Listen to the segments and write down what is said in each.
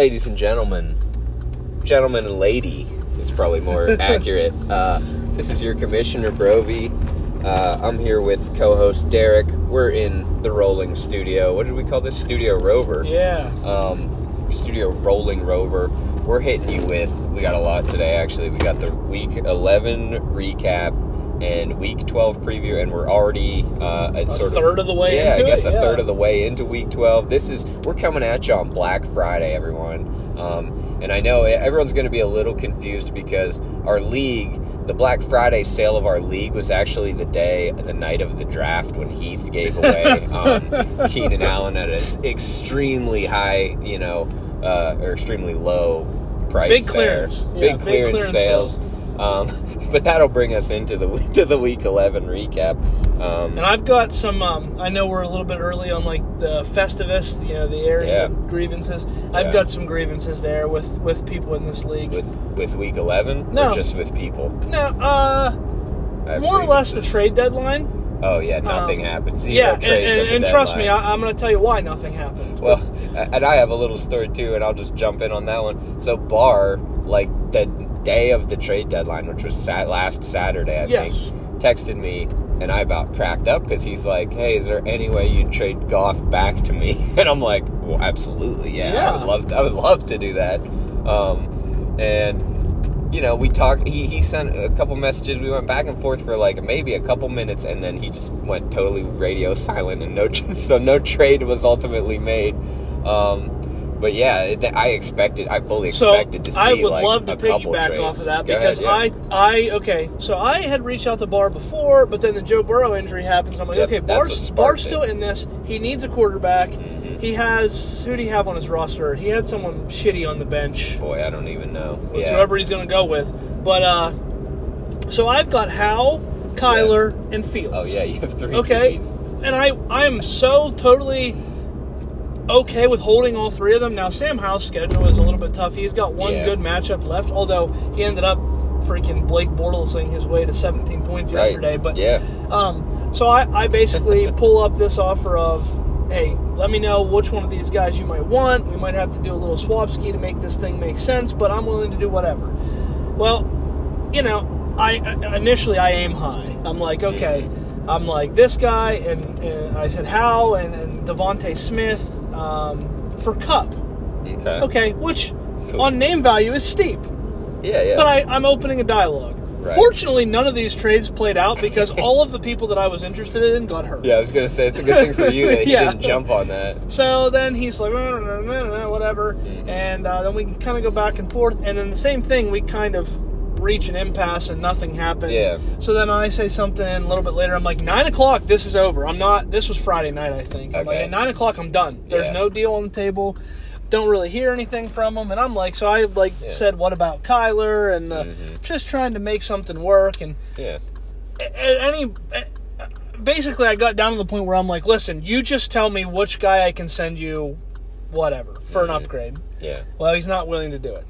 Ladies and gentlemen, gentlemen and lady is probably more accurate. Uh, this is your commissioner Brovey. Uh, I'm here with co-host Derek. We're in the Rolling Studio. What did we call this? Studio Rover. Yeah. Um, Studio Rolling Rover. We're hitting you with. We got a lot today. Actually, we got the Week 11 recap and Week 12 preview, and we're already uh, at A sort third of the way Yeah, into I guess it, a yeah. third of the way into Week 12. This is we're coming at you on Black Friday, everyone. Um, and I know everyone's going to be a little confused because our league, the Black Friday sale of our league, was actually the day, the night of the draft when Heath gave away um, Keenan Allen at an extremely high, you know, uh, or extremely low price. Big clearance. Yeah, big big clearance, clearance sales. Um, but that'll bring us into the to the week eleven recap. Um, And I've got some. Um, I know we're a little bit early on like the Festivus, you know, the airing Yeah. of grievances. I've got some grievances there with with people in this league. with with week eleven, No. or just with people. no, uh, more or less the trade deadline. Oh yeah, nothing Um, happened. Zero yeah, and, and, and trust me. I, I'm going to tell you why nothing happened. Well, and I have a little story too, and I'll just jump in on that one. So Barr, like day of the trade deadline, which was sat last Saturday, I Yes. think, texted me, and I about cracked up because he's like, "Hey, is there any way you'd trade Goff back to me?" And I'm like, "Well, absolutely, yeah, I would love, to, I would love to do that." Um, and you know, we talked. He, he sent a couple messages. We went back and forth for like maybe a couple minutes, and then he just went totally radio silent, and no, so no trade was ultimately made. Um, but yeah, it, I expected, I fully So expected to see. I would like, love to piggyback off of that Go because ahead, yeah. I, I okay. So I had reached out to Barr before, but then the Joe Burrow injury happens. And I'm like, Yep, okay, Barr's, Barr's still in this. He needs a quarterback. Mhm. He has who do you have on his roster? He had someone shitty on the bench. boy, I don't even know. It's yeah. whoever he's going to go with. But uh, so I've got Howe, Kyler, and Fields. Oh yeah, you have three. Okay, and I I am so totally okay with holding all three of them. Now Sam Howe's schedule is a little bit tough. He's got one Yeah. good matchup left, although he ended up freaking Blake Bortlesing his way to 17 points Right. yesterday. But yeah, um, so I, I basically pull up this offer of, hey, let me know which one of these guys you might want. We might have to do a little swap ski to make this thing make sense, but I'm willing to do whatever. Well, you know, I initially I aim high. I'm like, okay, I'm like this guy, and, and I said how and, and DeVonta Smith um, for Kupp. okay, Okay, which Cool. on name value is steep. yeah, yeah. But I, I'm opening a dialogue. Right. Fortunately, none of these trades played out because all of the people that I was interested in got hurt. yeah, I was gonna say it's a good thing for you that he Yeah. didn't jump on that. So then he's like, "No, no, no, no, no, whatever. Mm-hmm. And uh, then we kind of go back and forth. And then the same thing, we kind of reach an impasse and nothing happens. Yeah. So then I say something a little bit later. I'm like, nine o'clock, this is over. I'm not, this was Friday night, I think. I'm like, Okay. at nine o'clock, I'm done. There's Yeah. no deal on the table. Don't really hear anything from them. And I'm like, so I like Yeah. said, what about Kyler? And uh, Mhm. just trying to make something work. And Yeah, at any basically i got down to the point where i'm like listen you just tell me which guy i can send you whatever for an upgrade yeah, well he's not willing to do it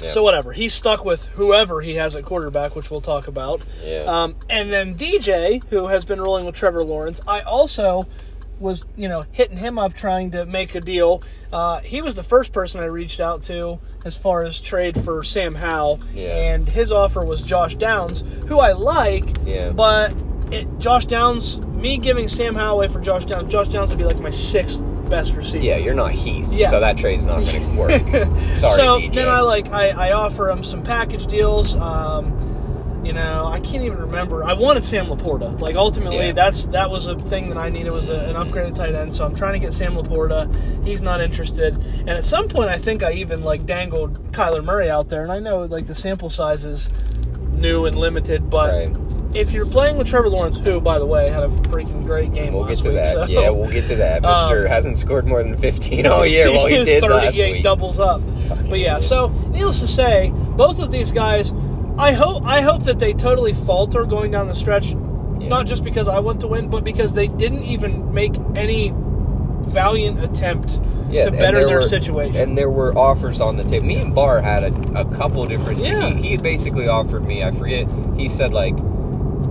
Yeah. so whatever he's stuck with whoever he has at quarterback which we'll talk about yeah. um, and then dj who has been rolling with trevor lawrence i also was you know hitting him up trying to make a deal uh, he was the first person i reached out to as far as trade for sam howell Yeah. and his offer was josh downs who i like Yeah. but it, josh downs me giving sam howell away for josh downs josh downs would be like my sixth best receiver yeah, you're not Heath, Yeah. so that trade's not gonna work. Sorry, so DJ. then I like I, I offer him some package deals. Um, you know, I can't even remember. I wanted Sam LaPorta. Like ultimately, Yeah. that's that was a thing that I needed was a, an upgraded tight end. So I'm trying to get Sam LaPorta. He's not interested. And at some point, I think I even like dangled Kyler Murray out there. And I know like the sample size is new and limited, but. Right. If you're playing with Trevor Lawrence, who, by the way, had a freaking great game We'll get to week, that. so- Yeah, we'll get to that. Um, Mister hasn't scored more than 15 all year. Well, he did last week. doubles up. Fucking But yeah, so needless to say, both of these guys, I hope I hope that they totally falter going down the stretch. Not just because I want to win, but because they didn't even make any valiant attempt Yeah, to better their were- situation. And there were offers on the table. Me and Barr had a, a couple different. Yeah. He, he basically offered me. I forget. He said like,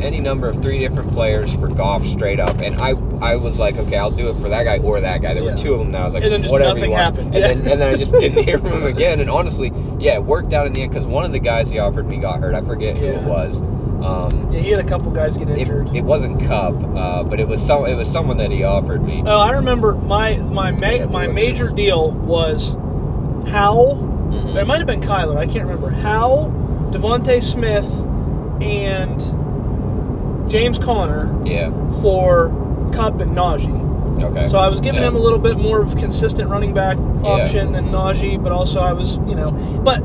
any number of three different players for Goff straight up, and I I was like, okay, I'll do it for that guy or that guy. There Yeah. were two of them that I was like, And then just whatever nothing you want. happened. And, Yeah. then, and then I just didn't hear from him again. And honestly, yeah, it worked out in the end because one of the guys he offered me got hurt. I forget who it was. Um, Yeah, he had a couple guys get it, injured. it wasn't Kupp, uh, but it was some. It was someone that he offered me. Oh, I remember my my ma- my major this. deal was Howell. Mhm. It might have been Kyler. I can't remember. Howell, DeVonta Smith, and James Conner Yeah. for Kupp and Najee. Okay. So I was giving Yeah. him a little bit more of consistent running back option than Najee, but also I was, you know, but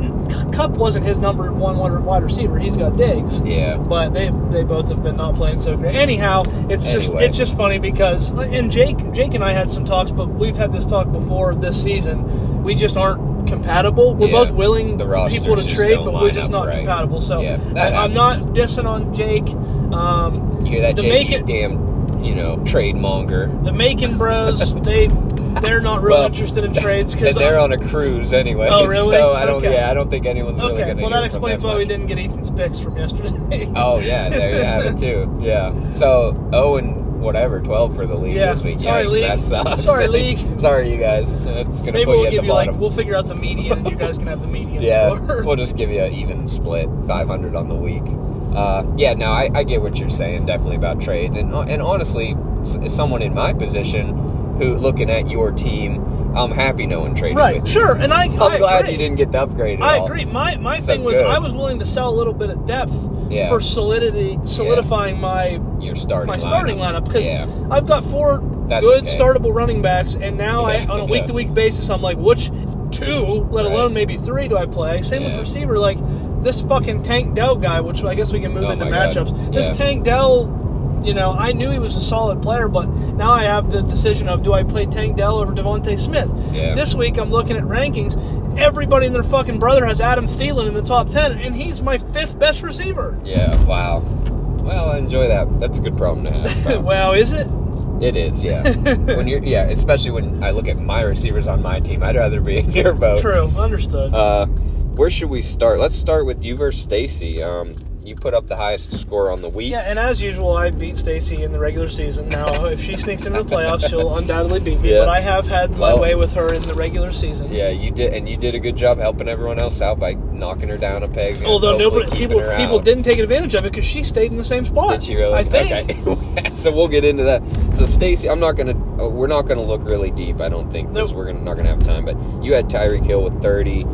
Kupp wasn't his number one wide receiver. He's got Diggs. Yeah. but they they both have been not playing so great. Anyhow, it's just it's just funny because and Jake Jake and I had some talks, but we've had this talk before this season. We just aren't compatible. We're Yeah. both willing people to trade, but we're just not right. compatible. So Yeah, I, I'm not dissing on Jake. Um, You hear that, the Jake? make You it damn, you know, trade monger. the Macon Bros they they're not real Well, interested in trades because they're on a cruise anyway. Oh, really? So I don't. Okay. Yeah, I don't think anyone's really okay. going to. Well, that explains why we didn't get Ethan's picks from yesterday. Oh yeah, there you have it too. Yeah. So oh and whatever, twelve for the league Yeah. this week. Sorry, Yikes, league. That sucks. Sorry, league. Sorry, you guys. That's going to Maybe put we'll you at give the you bottom. like we'll figure out the median, and you guys can have the median yeah, score. we'll just give you an even split, five hundred on the week. Uh, yeah, no, I, I get what you're saying, definitely about trades, and uh, and honestly, s- someone in my position who looking at your team, I'm happy no one traded Right, sure, and I. I'm I glad agree. you didn't get the upgrade. At I all. agree. My my So thing was good. I was willing to sell a little bit of depth Yeah. for solidity, solidifying my Your starting my starting lineup because Yeah. I've got four That's good okay. startable running backs, and now Yeah, I on a week to week basis I'm like, which two, let Right. alone maybe three, do I play? Same with receiver, like this fucking Tank Dell guy, which I guess we can move Oh into God. matchups. This Yeah. Tank Dell. You know, I knew he was a solid player, but now I have the decision of do I play Tank Dell over DeVonta Smith? Yeah. This week I'm looking at rankings. Everybody and their fucking brother has Adam Thielen in the top ten, and he's my fifth best receiver. Yeah. Wow. Well, I enjoy that. That's a good problem to have. Well, is it? it is. Yeah. when you're. Yeah. Especially when I look at my receivers on my team, I'd rather be in your boat. True, understood. Uh, where should we start? Let's start with you versus Stacy. Um, you put up the highest score on the week. yeah, and as usual, I beat Stacy in the regular season. Now, if she sneaks into the playoffs, she'll undoubtedly beat me. Yeah. But I have had my Well- way with her in the regular season. Yeah, you did, and you did a good job helping everyone else out by knocking her down a peg. Although nobody, people, people out. didn't take advantage of it because she stayed in the same spot. Did she really? I think. Okay. so we'll get into that. So Stacy, I'm not gonna. Uh, we're not gonna look really deep. I don't think because Nope. we're gonna, not gonna have time. But you had Tyreek Hill with 30.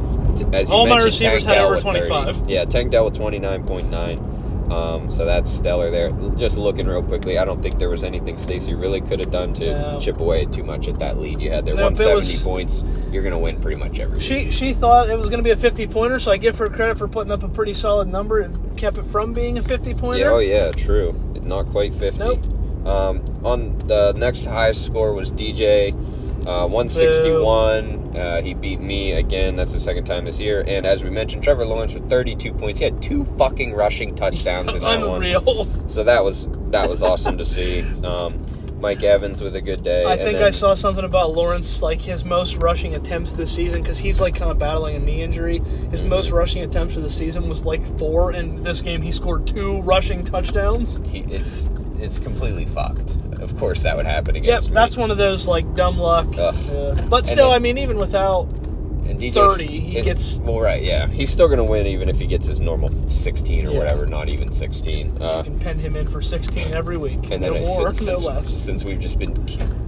As you All my receivers Tank had Dell over with 30. 25. Yeah, Tank Dell with 29.9. Um, so that's stellar there. Just looking real quickly, I don't think there was anything Stacy really could have done to No. chip away too much at that lead you had there. It 170 was- points. You're gonna win pretty much every week. She she thought it was going to be a 50 pointer, so I give her credit for putting up a pretty solid number. It kept it from being a 50 pointer. Yeah, oh yeah, true. Not quite fifty. Nope. Um, on the next highest score was DJ, uh, one sixty one. Uh, he beat me again. That's the second time this year. And as we mentioned, Trevor Lawrence with thirty two points. He had two fucking rushing touchdowns in that one. Unreal. So that was that was awesome to see. Um, Mike Evans with a good day. I and think then- I saw something about Lawrence, like his most rushing attempts this season, because he's like kind of battling a knee injury. His Mm-hmm. most rushing attempts for the season was like four, and this game he scored two rushing touchdowns. He, it's it's completely fucked. Of course, that would happen Yep, against me. that's one of those like dumb luck. Yeah. But still, then- I mean, even without And 30, he gets- well, right? Yeah, he's still going to win even if he gets his normal sixteen or Yeah. whatever. Not even sixteen. you Uh, can pen him in for 16 every week. and then no it- more, since, no since, less. since we've just been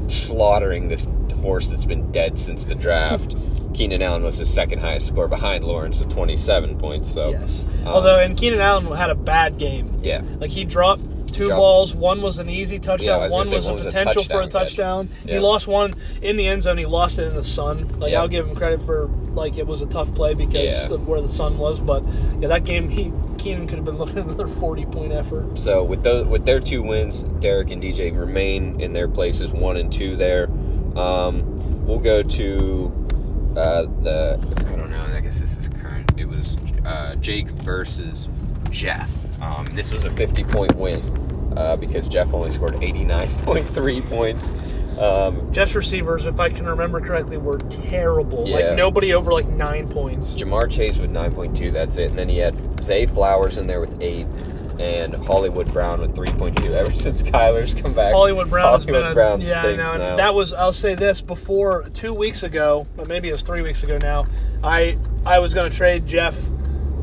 slaughtering this horse that's been dead since the draft, Keenan Allen was his second highest score behind Lawrence with twenty seven points. So Yes. um, Although, and Keenan Allen had a bad game. yeah, Like he dropped two balls. One was an easy Yeah, touchdown. was one was a one was a potential for a touchdown touchdown. He lost one in the end zone. He lost it in the sun. Like Yeah. I'll give him credit for like it was a tough play because Yeah. of where the sun was. But yeah, that game he Keenan could have been looking at another forty point effort. So with those with their two wins, Derek and DJ remain in their places one and two there. Um, we'll go to uh, the I don't know. I guess this is current. It was uh, Jake versus Jeff. Um, this was a 50 point win uh, because Jeff only scored 89.3 points. Um, Jeff's receivers, if I can remember correctly, were terrible. Yeah. Like nobody over like nine points. Ja'Marr Chase with 9.2. That's it. And then he had Zay Flowers in there with eight. and Hollywood Brown with 3.2. Ever since Kyler's come back, Hollywood Brown has been a, yeah, I stinks know. and now. That was I'll say this before two weeks ago, but maybe it was three weeks ago now. I I was going to trade Jeff.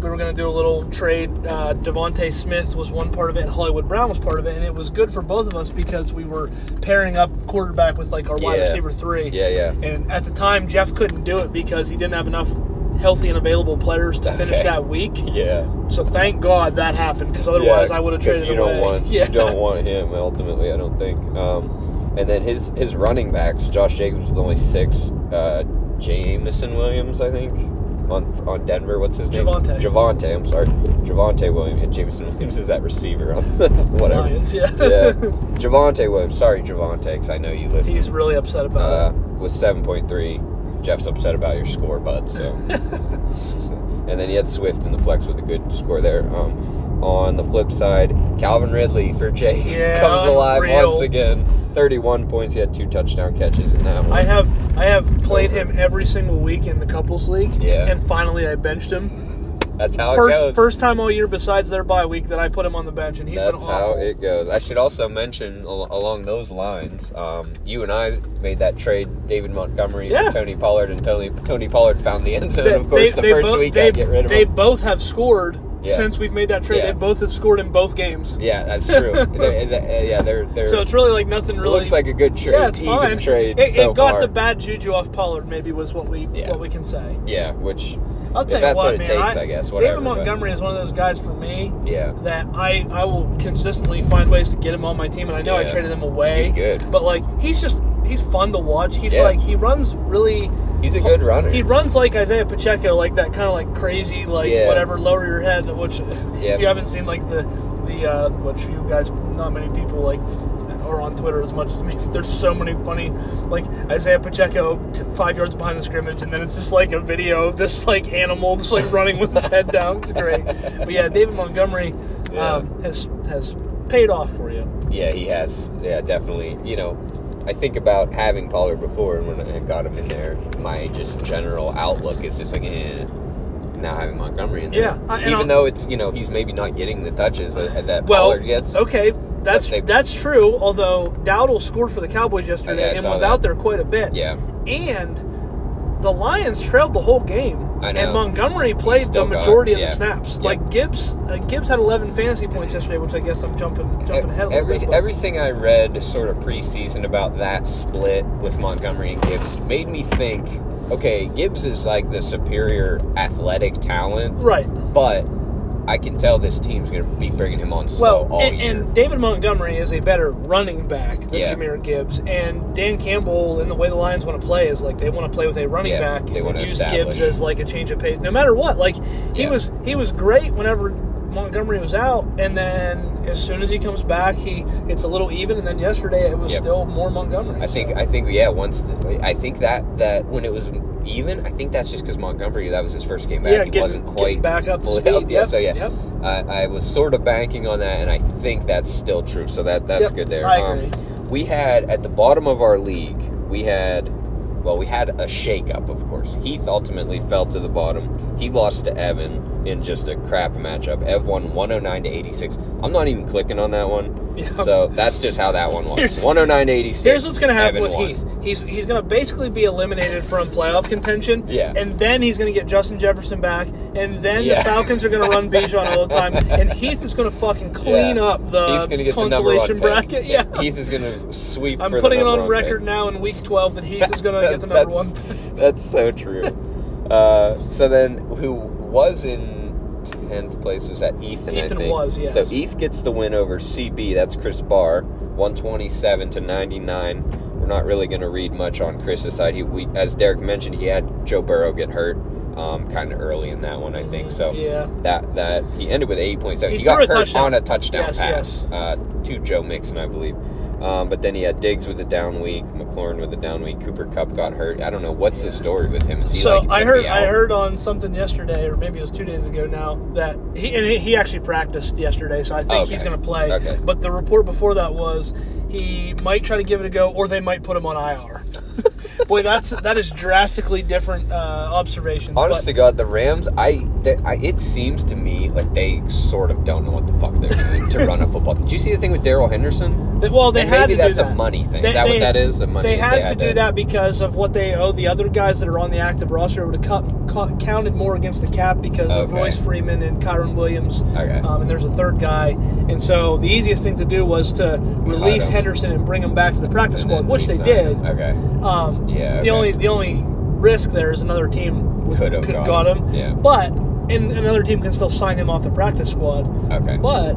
We were going to do a little trade. Uh, DeVonta Smith was one part of it, and Hollywood Brown was part of it, and it was good for both of us because we were pairing up quarterback with like our wide Yeah. receiver three. yeah, yeah. And at the time, Jeff couldn't do it because he didn't have enough healthy and available players to finish Okay. that week. Yeah. So thank God that happened because otherwise Yeah, I would have traded you away. don't want yeah. you don't want him ultimately. I don't think. Um, and then his his running backs, Josh Jacobs was only six. Uh, Jameson Williams, I think, on on Denver. What's his name? Javonte. Javante. I'm sorry, Javante Williams. And Jameson Williams is that receiver on the whatever. Lions, yeah. yeah, Javante Williams. Sorry, Javante, because I know you listen. He's really upset about uh, it. with seven point three. Jeff's upset about your score, bud. So, and then he had Swift in the flex with a good score there. Um, on the flip side, Calvin Ridley for Jake Yeah, comes alive unreal. once again. Thirty-one points. He had two touchdown catches in that one. I have I have played him every single week in the couples league. Yeah. And finally I benched him. That's how it First goes. first time all year besides their bye week that I put him on the bench and he's That's been awful. how it goes. I should also mention along those lines, um, you and I made that trade, David Montgomery Yeah. Tony Pollard, and Tony Tony Pollard found the end zone. They- of course, they- the they first both- week they, I get rid of him. They him. both have scored Yeah. since we've made that trade. Yeah. They both have scored in both games. Yeah, that's true. They- they- yeah, they're they're. So it's really like nothing it really looks like a good trade. Yeah, it's fine. trade. It, so it got far. the bad juju off Pollard. Maybe was what we Yeah. what we can say. Yeah, which I'll tell that's you what, what it man. takes, I, I guess. Whatever. David but- Montgomery is one of those guys for me Yeah, that I I will consistently find ways to get him on my team, and I know I traded him away. He's good. but like he's just he's fun to watch. He's Yeah. like he runs really. he's a good runner. He runs like Isaiah Pacheco, like that kind of like crazy, like Yeah. whatever, lower your head. Which, if you haven't seen, like the the uh, which you guys, not many people like are on Twitter as much as me. There's so many funny, like Isaiah Pacheco t- five yards behind the scrimmage, and then it's just like a video of this like animal just like running with its head down. It's great. But yeah, David Montgomery Yeah. um, has has paid off for you. Yeah, he has. Yeah, definitely. You know, I think about having Pollard before, and when I got him in there, my just general outlook is just like, eh. Now having Montgomery in there, Yeah, I- even I'll- though it's you know he's maybe not getting the touches that, that Well, Pollard gets. okay, that's they- that's true. Although Dowdle scored for the Cowboys yesterday I and was that. out there quite a bit. Yeah, and the Lions trailed the whole game. I know. And Montgomery played the majority of yeah. the snaps. Yep. Like Gibbs, uh, Gibbs had 11 fantasy points yesterday, which I guess I'm jumping jumping ahead Every, bit. everything I read sort of preseason about that split with Montgomery and Gibbs made me think, okay, Gibbs is like the superior athletic talent, right. but I can tell this team's going to be bringing him on slow Well, all and, year. and David Montgomery is a better running back than Yeah. Jahmyr Gibbs. And Dan Campbell, in the way the Lions want to play, is like they want to play with a running Yeah, back they and use establish. Gibbs as like a change of pace. No matter what, like he Yeah. was he was great whenever Montgomery was out, and then as soon as he comes back, he it's a little even. And then yesterday it was Yep. still more Montgomery. I think. I think yeah. Once the, I think that that when it was even, I think that's just because Montgomery that was his first game back. Yeah, he getting- wasn't quite back up to speed. Yeah, Yep, so yeah, yep. I, I was sort of banking on that, and I think that's still true. So that that's Yep, good there. I Um, we had at the bottom of our league, we had. Well, we had a shakeup, of course. Heath ultimately fell to the bottom. He lost to Evan in just a crap matchup. Ev won 109 to 86. I'm not even clicking on that one. So that's just how that one was. Here's- 109 to 86. Here's what's going to happen Evan with won. Heath. He's he's going to basically be eliminated from playoff contention. Yeah. And then he's going to get Justin Jefferson back, and then Yeah. the Falcons are going to run Bijan all the time, and Heath is going to fucking clean Yeah. up the He's gonna get the one consolation pick. bracket. Yeah. Heath is going to sweep. I'm putting the it on record pick. now in week 12 that Heath is going to get the number That's- one. That's so true. uh, so then, who was in tenth place was that Ethan? I Ethan think. was, yes. So Eth gets the win over CB. That's Chris Barr, one twenty-seven to ninety-nine. We're not really going to read much on Chris's side. He, we, as Derek mentioned, he had Joe Burrow get hurt. Um, kind of early in that one, I think. So Yeah. that that he ended with eight point seven. He He, got threw a hurt on a touchdown Yes, pass Uh, to Joe Mixon, I believe. Um, but then he had Diggs with a down week, McLaurin with a down week, Cooper Kupp got hurt. I don't know what's the story with him. Is he So like I heard I heard on something yesterday, or maybe it was two days ago now, that he and he- he actually practiced yesterday, so I think Okay. he's going to play. Okay. But the report before that was he might try to give it a go, or they might put him on IR. Boy, that's that is drastically different uh, observations. Honest but- to God, the Rams, I, they, I, it seems to me like they sort of don't know what the fuck they're doing to run a football. Did you see the thing with Darrell Henderson? They- well, they And had maybe to that's do a that. money thing. They- Is that what that is? A money? They had to do that because of what they owe the other guys that are on the active roster. Would have cut, cut, counted more against the cap because of Royce Freeman and Kyren Williams. Okay. Um, and there's a third guy. And so the easiest thing to do was to release. Henderson and bring him back to the practice squad, which they did. him. Okay. Um, Yeah, The okay. only the only risk there is another team Could have got got him. Yeah. But and another team can still sign him off the practice squad. Okay. But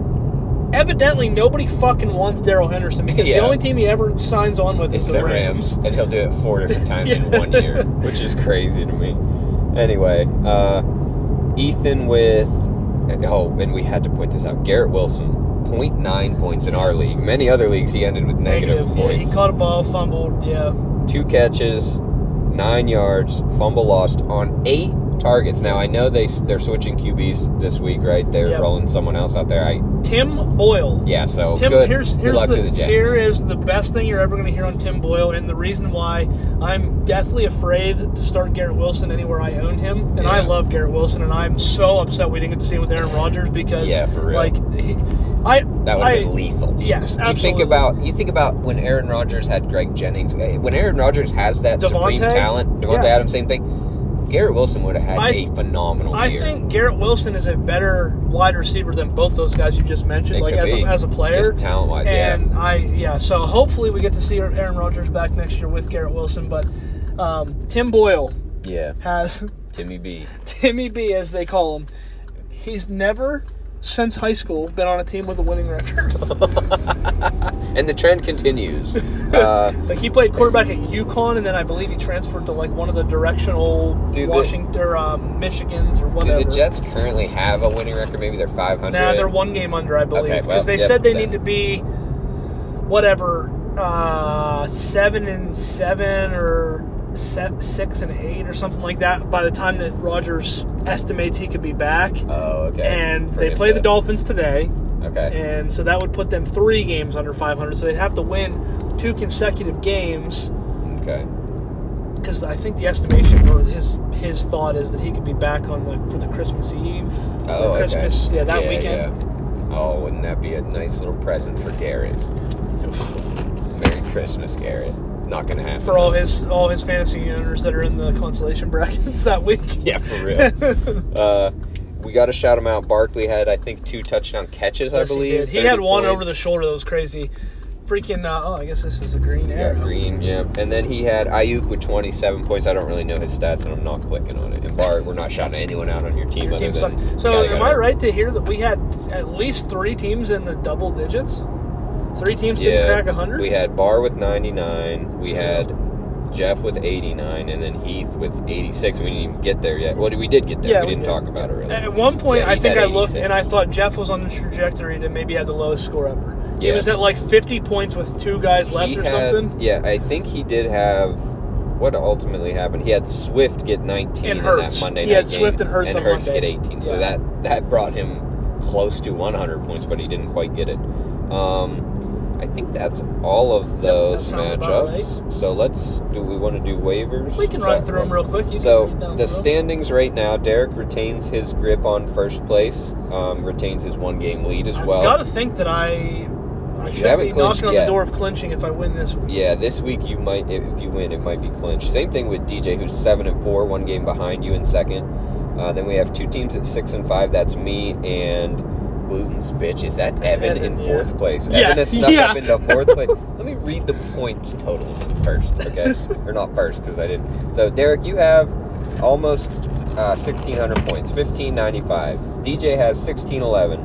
evidently nobody fucking wants Darrell Henderson because Yeah. the only team he ever signs on with It's is the Rams, and he'll do it four different times in one year, which is crazy to me. Anyway, uh, Ethan with oh, and we had to point this out. Garrett Wilson, 0.9 points in our league. Many other leagues, he ended with negative, Yeah, he caught a ball, fumbled. Yeah. Two catches, nine yards, fumble lost on eight targets. Now I know they they're switching QBs this week, right? They're Yep. rolling someone else out there. I Tim Boyle. yeah, so Tim, good. here's good here's luck the the here is the best thing you're ever going to hear on Tim Boyle, and the reason why I'm deathly afraid to start Garrett Wilson anywhere I own him, and I love Garrett Wilson, and I'm so upset we didn't get to see him with Aaron Rodgers because Yeah, for real. like he, I That would have been lethal. Yes, absolutely. You think about you think about when Aaron Rodgers had Greg Jennings. eh, When Aaron Rodgers has that supreme Davante? talent, Davante Yeah. Adams, same thing. Garrett Wilson would have had I- a phenomenal I year. think Garrett Wilson is a better wide receiver than both those guys you just mentioned, It like as a, as a player, Just talent-wise, yeah. And I, yeah, so hopefully we get to see Aaron Rodgers back next year with Garrett Wilson. But um, Tim Boyle yeah, has Timmy B. Timmy B, as they call him. He's never since high school been on a team with a winning record. And the trend continues. uh, like he played quarterback at UConn, and then I believe he transferred to like one of the directional Do the- Washington or um, Michigan's or whatever. do the Jets currently have a winning record? Maybe they're 500. Nah, they're one game under, I believe, Okay, because well, they yep, said they then. need to be whatever uh, seven and seven or six and eight or something like that by the time that Rodgers estimates he could be back. Oh, okay. And For they play to- the Dolphins today, Okay. and so that would put them three games under 500. So they'd have to win two consecutive games Okay. because I think the estimation or his his thought is that he could be back on the for the Christmas Eve, Oh, Christmas, okay. yeah, that Yeah, weekend. yeah. Oh, wouldn't that be a nice little present for Garrett? Merry Christmas, Garrett. Not gonna happen. for all his all his fantasy owners that are in the consolation brackets that week. Yeah, for real. uh, we got to shout him out. Barkley had, I think, two touchdown catches. I believe he, he 30 had one points. over the shoulder that was crazy. Freaking! Uh, oh, I guess this is a green arrow. Yeah. Green, yeah. And then he had Aiyuk with 27 points. I don't really know his stats, and I'm not clicking on it. And Bart, we're not shouting anyone out on your team. Your other team. So, am I right to hear that we had at least three teams in the double digits? Three teams didn't Yeah, crack hundred. we had Barr with 99. We had Jeff with 89, and then Heath with 86. We didn't even get there yet. Well, we did get there. Yeah, we we didn't did. talk about it really. At one point, Yeah, I think I looked and I thought Jeff was on the trajectory to maybe have the lowest score ever. He Yeah. was at like 50 points with two guys left He or had- something. Yeah, I think he did have. What ultimately happened? He had Swift get 19 And in Hurts. that Monday He night had game, Swift and Hurts on Hurts get 18. So that that brought him close to 100 points, but he didn't quite get it. Um, I think that's all of those about matchups. So let's. Do we want to do waivers? We can run through them real quick. You So can read down the standings right now, Derek retains his grip on first place, um, retains his one game lead as I've well. got to think that I I should haven't be clinched knocking on yet. the door of clinching if I win this week. Yeah, this week you might if you win, it might be clinched. Same thing with DJ, who's seven and four, one game behind you in second. Uh, then we have two teams at six and five. That's me and Gluten's bitch. Is that That's Evan, Evan, in yeah. fourth place? Yeah, Evan has snuck yeah. up into fourth place. Let me read the points totals first, okay? or not first because I didn't. So Derek, you have almost uh, sixteen hundred points, fifteen ninety five. DJ has sixteen eleven.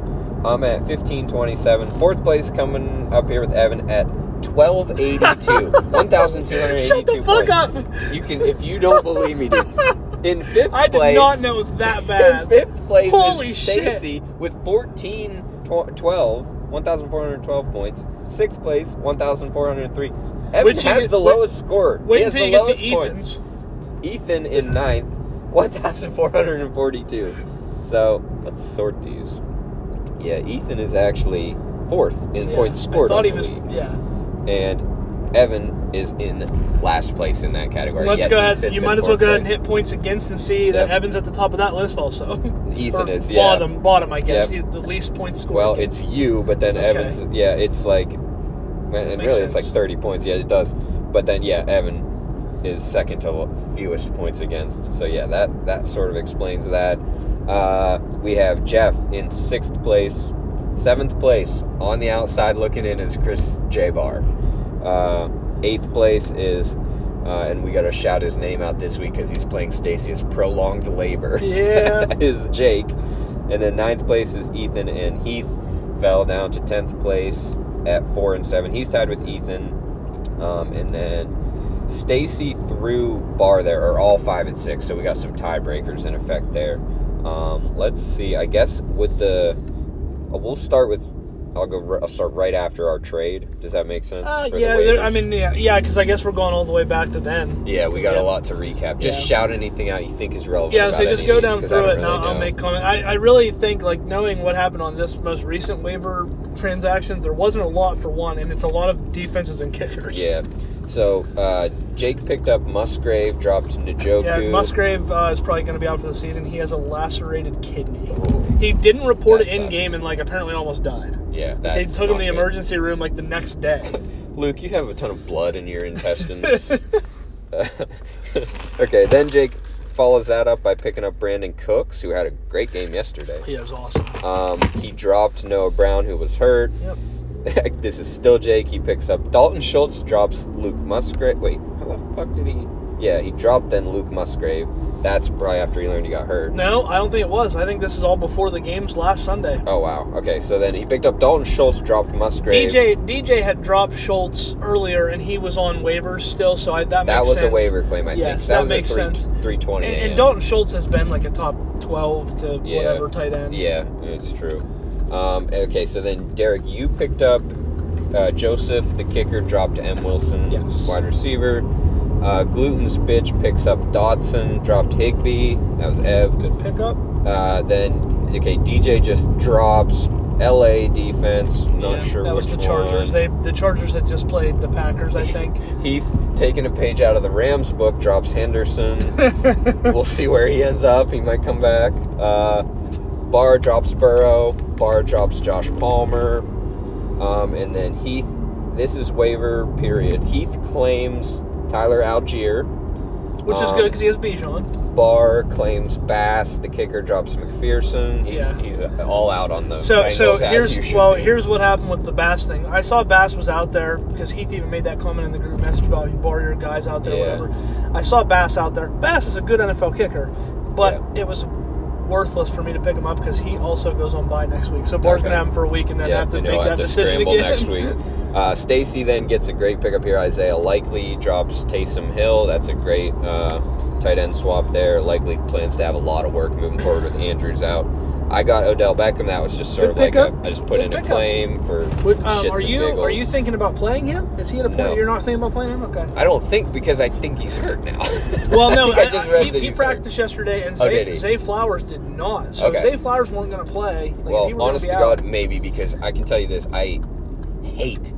I'm at fifteen twenty seven. Fourth place coming up here with Evan at. 1282 1282 Shut the fuck points. up. you can if you don't believe me dude. in fifth I did place not know it was that bad. in fifth place Holy is. Stacy with 14 12 1412 points sixth place 1403 Evan Wait has get- the wait- lowest score Wait he has until the you get lowest to points Ethan's. Ethan in ninth 1442 so let's sort these yeah Ethan is actually fourth in Yeah, points scored I thought he was. league. Yeah. and Evan is in last place in that category. Let's Yet go ahead. You might as well go ahead and hit points against and see that Evan's at the top of that list also. Ethan is, yeah. bottom, bottom, I guess. Yep. He- the least points scored. Well, it's you, but then Okay. Evans. Yeah, it's like, and really, Makes it's like thirty points. Yeah, it does. But then, yeah, Evan is second to fewest points against. So yeah, that that sort of explains that. Uh, we have Jeff in sixth place, seventh place on the outside looking in is Chris J Barr. Uh, eighth place is. Uh, and we got to shout his name out this week because he's playing Stacy's prolonged labor. Yeah. is Jake, and then ninth place is Ethan, and Heath fell down to tenth place at four and seven. He's tied with Ethan, um, and then Stacy through Barr there are all five and six, so we got some tiebreakers in effect there. Um, let's see. I guess with the, we'll start with. I'll go. I'll start right after our trade. Does that make sense? Uh, the yeah, I mean, yeah, yeah, because I guess we're going all the way back to then. Yeah, we got Yeah. a lot to recap. Just Yeah. shout anything out you think is relevant. Yeah, so just go down these, down 'cause I through it, and I'll, I'll make comment. I, I really think, like, knowing what happened on this most recent waiver transactions, there wasn't a lot for one, and it's a lot of defenses and kickers. Yeah. So uh, Jake picked up Musgrave, dropped Njoku. Yeah, Musgrave uh, is probably going to be out for the season. He has a lacerated kidney. Ooh. He didn't report it in sucks. game and like apparently almost died. Yeah, they took him to the good. emergency room like the next day. Luke, you have a ton of blood in your intestines. okay, then Jake follows that up by picking up Brandin Cooks, who had a great game yesterday. yeah, it was awesome. Um, he dropped Noah Brown, who was hurt. Yep. this is still Jake. He picks up Dalton Schultz, drops Luke Musgrave. Wait, how the fuck did he? Yeah, he dropped then Luke Musgrave. That's probably after he learned he got hurt. No, I don't think it was. I think this is all before the games last Sunday. Oh wow. Okay, so then he picked up Dalton Schultz, dropped Musgrave. DJ DJ had dropped Schultz earlier, and he was on waivers still, so I, that makes sense. that was sense. a waiver claim, I Yes, think. That, that makes three, sense. 320. And, and Dalton Schultz has been like a top twelve to Yeah. whatever tight end. Yeah, it's true. Um, okay, so then Derek, you picked up uh, Joseph, the kicker, dropped M. Wilson, Yes. wide receiver. Uh, Gluten's bitch picks up Dodson, dropped Higbee. That was Ev. good pickup. Uh, then okay, DJ just drops L.A. defense. Not Yeah, sure that was the Chargers. one. They the Chargers had just played the Packers, I think. Heath taking a page out of the Rams book drops Henderson. we'll see where he ends up. He might come back. Uh, Barr drops Burrow. Barr drops Josh Palmer. Um, and then Heath, this is waiver period. Heath claims Tyler Allgeier. Which is Um, good because he has Bijan. Barr claims Bass. The kicker drops McPherson. He's Yeah. he's all out on the So Bengals, so here's well be. here's what happened with the Bass thing. I saw Bass was out there because Heath even made that comment in the group message about you bar your guys out there, Yeah. whatever. I saw Bass out there. Bass is a good NFL kicker, but Yeah. it was worthless for me to pick him up because he also goes on by next week. So Barr's Okay. gonna have him for a week and then yeah, have to make that have to decision again next week. Uh, Stacy then gets a great pickup here. Isaiah Likely drops Taysom Hill. That's a great uh, tight end swap there. Likely plans to have a lot of work moving forward with Andrews out. I got Odell Beckham. That was just sort of like a. I just put Good in a claim for Would- um, are you are you thinking about playing him? Is he at a point No. you're not thinking about playing him? Okay. I don't think because I think he's hurt now. Well, no, I, I I- just I- read he, he practiced yesterday, and Oh, Zay, did? Zay Flowers did not. So Okay. Zay Flowers weren't going to play. Like, hurt. Well, honest to out- God, maybe because I can tell you this: I hate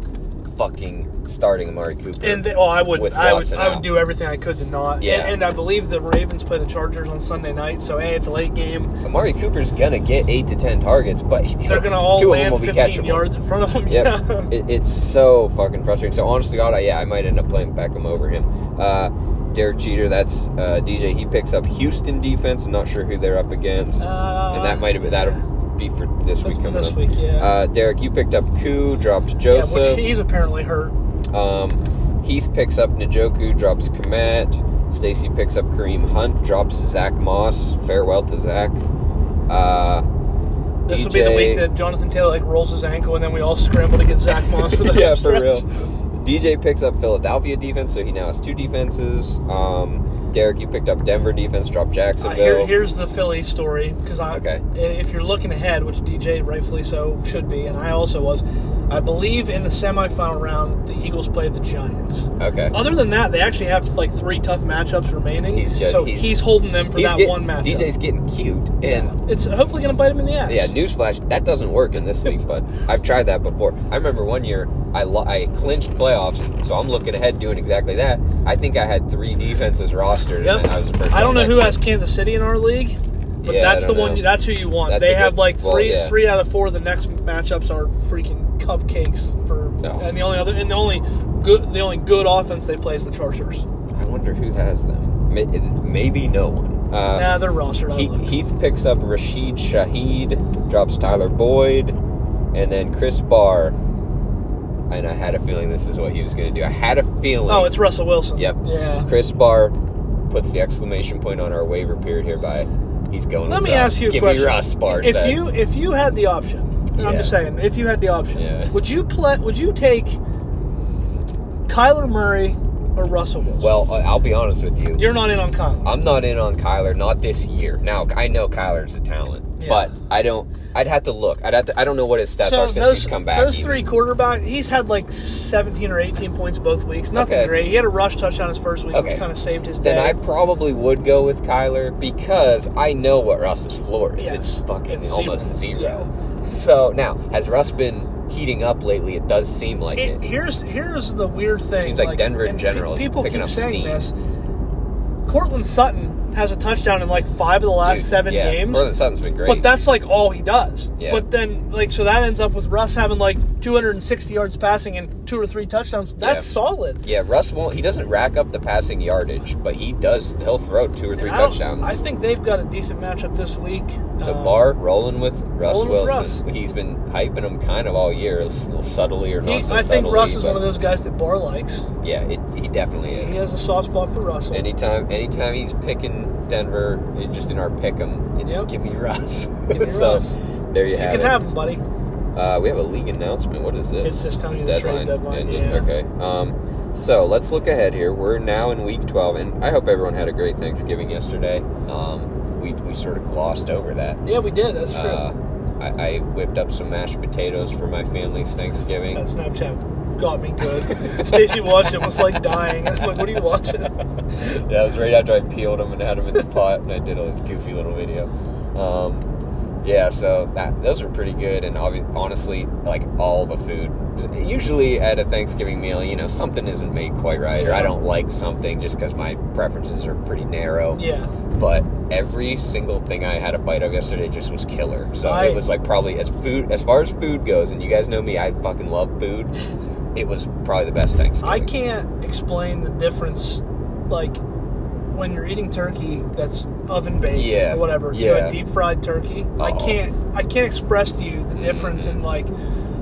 fucking starting Amari Cooper. And they, oh, I would, I would, I would out. do everything I could to not. Yeah. And, and I believe the Ravens play the Chargers on Sunday night, so hey, it's a late game. Amari Cooper's gonna get eight to ten targets, but They're gonna all two of them land will be 15 catchable. yards in front of them. Yep, Yeah. it, it's so fucking frustrating. So honest to God, I, yeah, I might end up playing Beckham over him. Uh, Derek Jeter, that's uh, DJ. He picks up Houston defense. I'm not sure who they're up against, Uh, and that might have that'll be for this That's week coming this up. week, yeah. Uh, Derek, you picked up Koo, dropped Yeah, Joseph. which he's apparently hurt. Um, Heath picks up Njoku, drops Komet. Stacy picks up Kareem Hunt, drops Zach Moss. Farewell to Zach. Uh, This DJ, will be the week that Jonathan Taylor like rolls his ankle, and then we all scramble to get Zach Moss for the yeah, for real. DJ picks up Philadelphia defense, so he now has two defenses. Um, Derek, you picked up Denver defense, dropped Uh, Jacksonville. here, here's the Philly story because I, Okay. if you're looking ahead, which DJ rightfully so should be, and I also was, I believe in the semifinal round, the Eagles play the Giants. Okay. Other than that, they actually have like three tough matchups remaining. He's just- so he's- he's, holding them for that getting- one matchup. DJ's getting cute, and it's hopefully going to bite him in the ass. Yeah, newsflash, that doesn't work in this league, but I've tried that before. I remember one year I lo- I clinched playoffs, so I'm looking ahead doing exactly that. I think I had three defenses rostered, Yep. I was the first. I don't know who has Kansas City in our league, but Yeah, that's the one. know. That's who you want. That's they have good- like well, three, yeah. three out of four of the next matchups are freaking cupcakes for, Oh. and the only other, and the only good, the only good offense they play is the Chargers. I wonder who has them. Maybe no one. Uh, nah, they're rostered. He-. Heath picks up Rashid Shaheed, drops Tyler Boyd, and then Chris Barr. And I had a feeling this is what he was going to do. I had a feeling. oh, it's Russell Wilson. Yep. Yeah. Chris Barr puts the exclamation point on our waiver period here by he's going. Let me Russ. ask you a Give question. me Russ Barr. if you if you had the option, and I'm just saying, if you had the option, Yeah. would you play? Would you take Kyler Murray or Russell Wilson? well, I'll be honest with you. you're not in on Kyler. I'm not in on Kyler, not this year. Now I know Kyler's a talent, Yeah. but I don't. I'd have to look. I'd have to. I don't know what his stats so are since those, he's come back. those even. three quarterback, he's had like 17 or 18 points both weeks. Nothing Okay. great. He had a rush touchdown his first week, Okay. which kind of saved his day. Then I probably would go with Kyler because I know what Russ's floor is. Yes. It's fucking It's almost zero. zero. So now, has Russ been heating up lately? It does seem like It- it. here's here's the weird thing. It Seems like Denver in general is people picking keep up saying steam. this. Courtland Sutton has a touchdown in like five of the last Dude, seven yeah, games. Sutton's been great. But that's like all he does. Yeah. But then, like, so that ends up with Russ having like 260 yards passing and two or three touchdowns. That's Yeah. solid. yeah, Russ won't. He doesn't rack up the passing yardage, but he does. He'll throw two or three I touchdowns. I think they've got a decent matchup this week. So Um, Barr rolling with Russ rolling with Wilson. He's been hyping him kind of all year, a little subtly or not he- so I think Russ is one of those guys that Barr likes. Yeah, it, he definitely is. He has a soft spot for Russell. Anytime, anytime he's picking Denver, just in our pick 'em, it's Yep. give me Russ. Give me so Russ. there you, you have it. You can have him, buddy. Uh, we have a league announcement. What is this? It's just telling you the trade deadline, yeah. Okay. Um, so let's look ahead here. We're now in week 12, and I hope everyone had a great Thanksgiving yesterday. Um, we, we sort of glossed over that. Yeah, we did. That's true. Uh, I, I whipped up some mashed potatoes for my family's Thanksgiving. that Snapchat got me good. Stacy watched it, was like dying. I'm like, what are you watching? yeah, it was right after I peeled them and had them in the pot, and I did a goofy little video. Um, yeah, so that those were pretty good, and honestly, like all the food. Usually at a Thanksgiving meal, you know, something isn't made quite right, or I don't like something just because my preferences are pretty narrow. Yeah. But every single thing I had a bite of yesterday just was killer. So I- it was like probably as food as far as food goes, and you guys know me, I fucking love food. It was probably the best Thanksgiving. I can't explain the difference, like when you're eating turkey that's oven baked Yeah, or whatever to a deep fried turkey. I Oh. can't I can't express to you the difference in like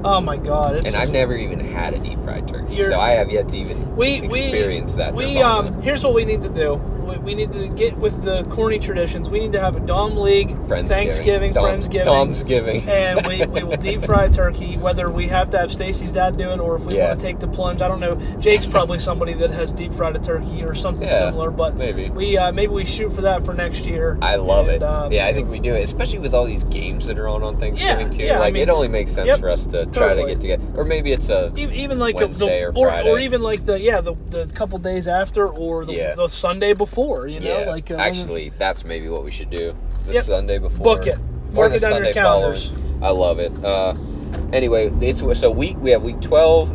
oh my god it's And just- I've never even had a deep fried turkey, so I have yet to even we we experience that. we nirvana. um here's what we need to do we, we need to get with the corny traditions we need to have a dom league thanksgiving Dom- friendsgiving Domsgiving. and we, we will deep fry turkey whether we have to have stacy's dad do it or if we Yeah. want to take the plunge i don't know jake's probably somebody that has deep fried a turkey or something Yeah, similar but maybe. we uh, maybe we shoot for that for next year I love And, it. um, yeah, I think we do it, especially with all these games that are on on Thanksgiving Yeah, too. yeah, I like mean- it only makes sense Yep, for us to try to get together, or maybe it's a even like Wednesday the or or, Friday. or even like the yeah the, the couple days after or the, the Sunday before you know yeah. like uh, actually, that's maybe what we should do. The Yep. Sunday before, Book it. Mark it on your calendars. following. I love it. Uh, anyway, it's so week we have week twelve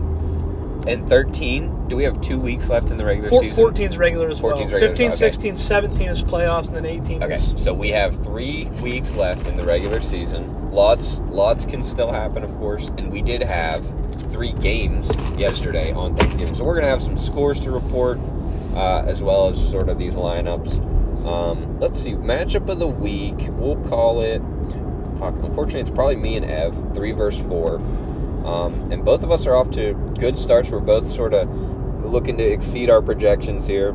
and thirteen. Do we have two weeks left in the regular Four, season? 14's regular as well. 14's regular, 15, okay. 16, 17 is playoffs, and then 18 Okay, is. so we have three weeks left in the regular season. Lots, lots can still happen, of course, and we did have three games yesterday on Thanksgiving. So we're gonna have some scores to report, uh, as well as sort of these lineups. Um, let's see, matchup of the week. We'll call it. Fuck, unfortunately, it's probably me and Ev, three versus four, um, and both of us are off to good starts. We're both sort of looking to exceed our projections here.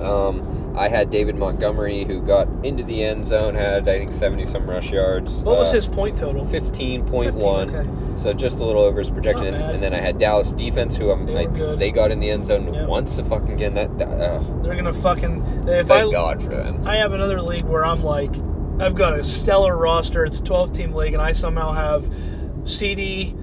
Um, I had David Montgomery, who got into the end zone, had I think seventy some rush yards. What was Uh, his point total? Fifteen point one, 15, okay. so just a little over his projection. And, then I had Dallas defense, who I'm, They I, they got in the end zone once a fucking again. That, that uh, They're gonna fucking. If thank I God for them. I have another league where I'm like, I've got a stellar roster. It's a 12 team league, and I somehow have CD,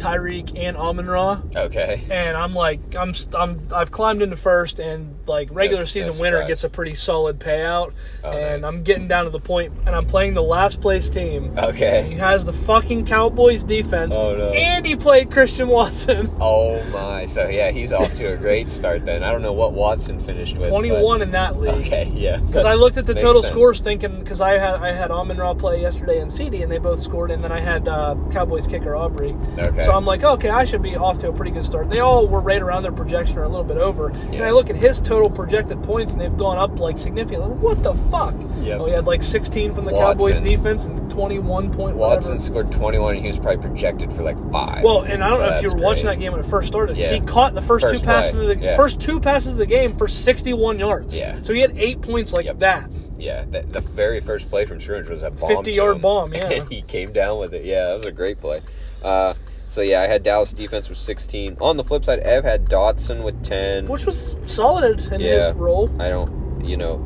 Tyreek and Amon Ra. Okay. and I'm like, I'm, I'm, I've climbed into first, and like regular That's- season that's winner right. gets a pretty solid payout, Oh, and nice. I'm getting down to the point, and I'm playing the last place team. Okay. He has the fucking Cowboys defense, Oh, no. and he played Christian Watson. Oh my. So yeah, he's off to a great start then. I don't know what Watson finished with. but- 21 in that league. Okay. Yeah. Because I looked at the total sense. scores, thinking because I had I had Amon Ra play yesterday and CD, and they both scored, and then I had uh, Cowboys kicker Aubrey. Okay. So I'm like, okay, I should be off to a pretty good start. They all were right around their projection or a little bit over. And I look at his total projected points, and they've gone up like significantly. What the fuck? Yeah. Oh, he had like 16 from the Watson. Cowboys defense and 21 point Watson whatever. scored 21 and he was probably projected for like five. Well, and I don't So know if you were watching that game when it first started. Yeah. He caught the first, First two passes play, of the yeah. first two passes of the game for 61 yards. Yeah. So he had eight points like Yep. that. Yeah, the, the very first play from Scrimmage was a bomb fifty-yard bomb, yeah. And he came down with it. Yeah, that was a great play. Uh, so yeah, I had Dallas defense with 16. On the flip side, Ev had Dotson with 10. which was solid in Yeah. his role. I don't, you know,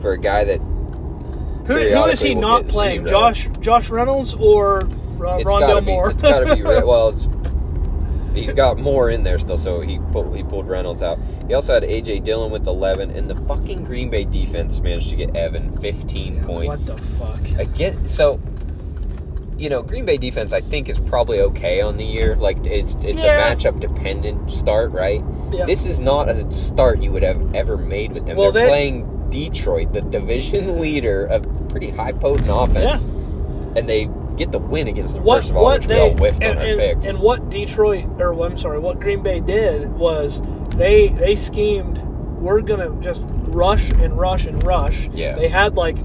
for a guy that Who, who is he not playing? Josh Josh Reynolds or uh, it's Rondale gotta be, Moore? it's got to be Re- well. It's he's got more in there still, so he pulled he pulled Reynolds out. He also had AJ Dillon with 11, and the fucking Green Bay defense managed to get Evan 15 what points. What the fuck? Again, so you know, Green Bay defense I think is probably okay on the year. Like it's it's Yeah. a matchup dependent start, right? Yeah. This is not a start you would have ever made with them. Well, They're they- playing Detroit, the division leader of pretty high potent offense, and they get the win against them. What first of all, what which they we all whiffed and, on our and, picks. and what Detroit or well, I'm sorry, what Green Bay did was they they schemed we're gonna just rush and rush and rush. Yeah. They had like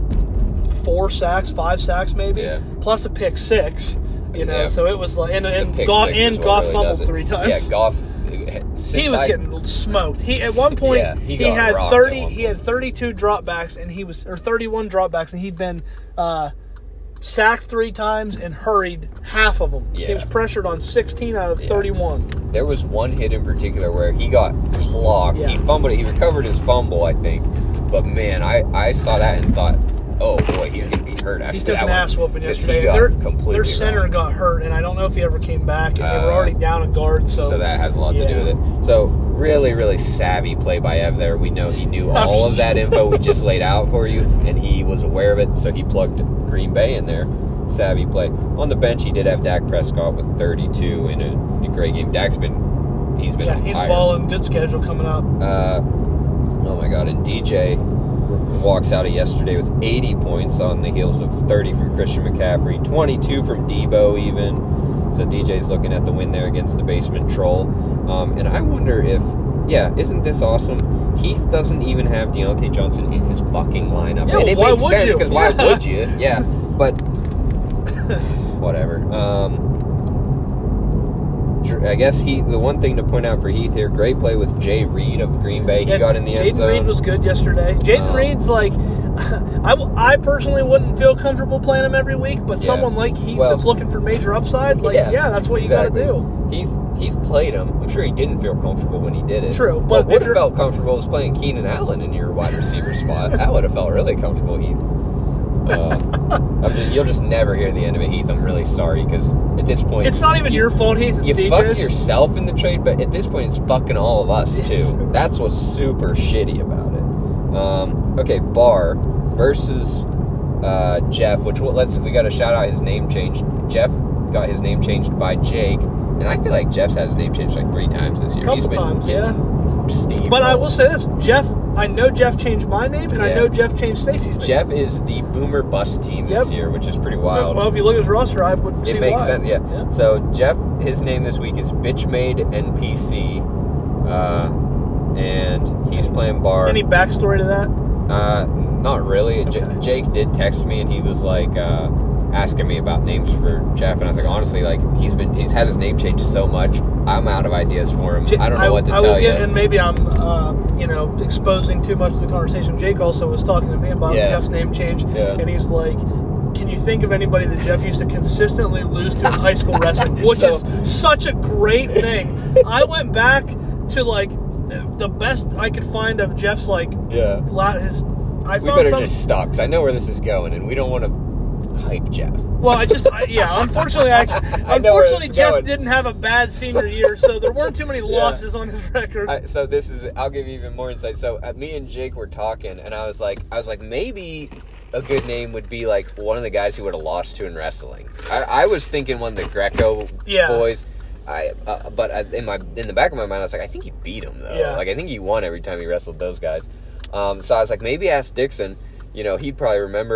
four sacks, five sacks maybe, Yeah. plus a pick six. You know, Yeah. so it was like and, and Goff and Goff really fumbled three times. Yeah, Goff. He was I- getting smoked. He at one point Yeah, he he, had thirty. He had thirty-two dropbacks, and he was or thirty-one dropbacks, and he'd been uh, sacked three times and hurried half of them. He was pressured on sixteen out of thirty-one. There was one hit in particular where he got. Yeah. He fumbled it. He recovered his fumble, I think. But man, I, I saw that and thought, oh boy, he's gonna be hurt after He took that an one. ass whooping yesterday. Their, completely their center got hurt, and I don't know if he ever came back. And they were Uh, already down a guard, so, So that has a lot to do with it. So really, really savvy play by Ev there. We know he knew all of that info we just laid out for you, and he was aware of it. So he plugged Green Bay in there. Savvy play. On the bench, he did have Dak Prescott with 32 in a, a great game. Dak's been he's been yeah, he's balling. Good schedule coming up. Uh, oh my god! And DJ walks out of yesterday with 80 points on the heels of 30 from Christian McCaffrey, 22 from Deebo even. So DJ's looking at the win there against the basement troll. Um, and I wonder if, yeah, isn't this awesome? Heath doesn't even have Diontae Johnson in his fucking lineup, Yeah, and it why makes would sense because why would you? Yeah, but whatever. Um, I guess he. The one thing to point out for Heath here, great play with Jay Reed of Green Bay. He Yeah, got in the end Jayden zone. Reed was good yesterday. Jayden Um, Reed's like, I personally wouldn't feel comfortable playing him every week, but Yeah. someone like Heath Well- that's looking for major upside, like, yeah, that's what exactly. you got to do. He's he's played him. I'm sure he didn't feel comfortable when he did it. True, but if would have felt comfortable was playing Keenan Allen in your wide receiver spot. That would have felt really comfortable, Heath. Uh, just, you'll just never hear the end of it, Heath. I'm really sorry because at this point, It's not even you- your fault, Heath. It's you fucked yourself in the trade, but at this point, it's fucking all of us too. That's what's super shitty about it. Um, okay, Barr versus uh, Jeff, which we'll, let's we got to shout out his name changed. Jeff got his name changed by Jake, and I feel like Jeff's had his name changed like three times this year. Couple He's been times, yeah. Steve. But I will say this, Jeff. I know Jeff changed my name, and I know Jeff changed Stacy's name. Jeff is the Boomer Bust team this Yep. year, which is pretty wild. Well, if you look at his roster, I would see it makes why. sense, yeah. So Jeff, his name this week is Bitchmade NPC, uh, and he's playing Barr. Any backstory to that? Uh, not really. J- Jake did text me, and he was like uh, asking me about names for Jeff, and I was like, honestly, like he's been he's had his name changed so much. I'm out of ideas for him. J- I don't know what to I tell you. get, and maybe I'm, uh, you know, exposing too much of the conversation. Jake also was talking to me about Yeah. Jeff's name change, Yeah. and he's like, "Can you think of anybody that Jeff used to consistently lose to in high school wrestling?" Which So- is such a great thing. I went back to like the best I could find of Jeff's like yeah. la- his. I We better some. just stop because I know where this is going, and we don't want to hype Jeff. Well, I just I, yeah. Unfortunately, I, I unfortunately Jeff going. didn't have a bad senior year, so there weren't too many losses on his record. I, so this is I'll give you even more insight. So uh, me and Jake were talking, and I was like, I was like, maybe a good name would be like one of the guys who would have lost to in wrestling. I, I was thinking one of the Greco Yeah. boys. I uh, but I, in my in the back of my mind, I was like, I think he beat him though. Yeah. Like I think he won every time he wrestled those guys. Um, so I was like, maybe ask Dixon. You know, he'd probably remember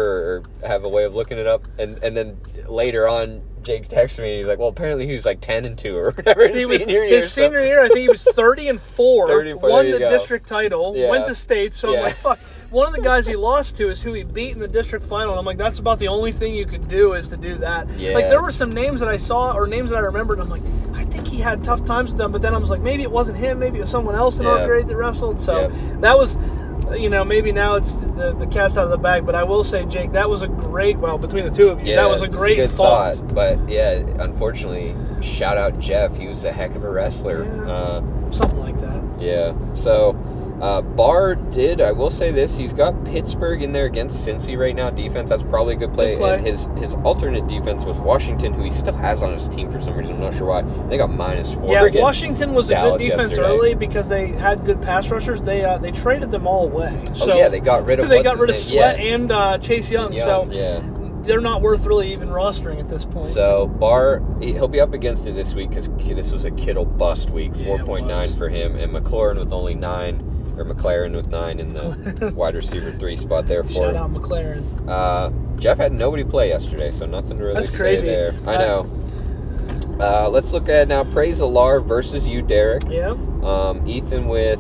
or have a way of looking it up. And and then later on, Jake texted me. and He's like, well, apparently he was like ten and two or whatever. he was senior year. his so- senior year. I think he was thirty and four. 30 and four, won the go. district title. Yeah. Went to state. So Yeah. I'm like, fuck. One of the guys he lost to is who he beat in the district final. And I'm like, that's about the only thing you could do is to do that. Yeah. Like there were some names that I saw or names that I remembered. I'm like, I think he had tough times with them. But then I was like, maybe it wasn't him. Maybe it was someone else in Yeah. our grade that wrestled. So that was. You know, maybe now it's the, the cat's out of the bag, but I will say, Jake, that was a great. Well, between the two of you, that was a great good thought. But yeah, unfortunately, shout out Jeff. He was a heck of a wrestler. Yeah. Uh, Something like that. yeah. So uh, Barr did. I will say this: he's got Pittsburgh in there against Cincy right now. Defense. That's probably a good play. Good play. And his his alternate defense was Washington, who he still has on his team for some reason. I'm not sure why. They got minus four. Yeah, Washington was a good defense yesterday. early because they had good pass rushers. They uh, they traded them all away. So oh yeah, they got rid of. they got rid of? Sweat Yeah. and uh, Chase Young, Young, So yeah. they're not worth really even rostering at this point. So Barr, he- he'll be up against it this week because this was a Kittle bust week, Yeah, four point nine for him, and McLaurin with only nine, or McLaurin with nine in the wide receiver three spot there for Shout out McLaurin. Uh, Jeff had nobody play yesterday, so nothing to really That's say crazy. there. I I- know. Uh, let's look at now. Praise Alar versus you, Derek. Yeah, Um, Ethan with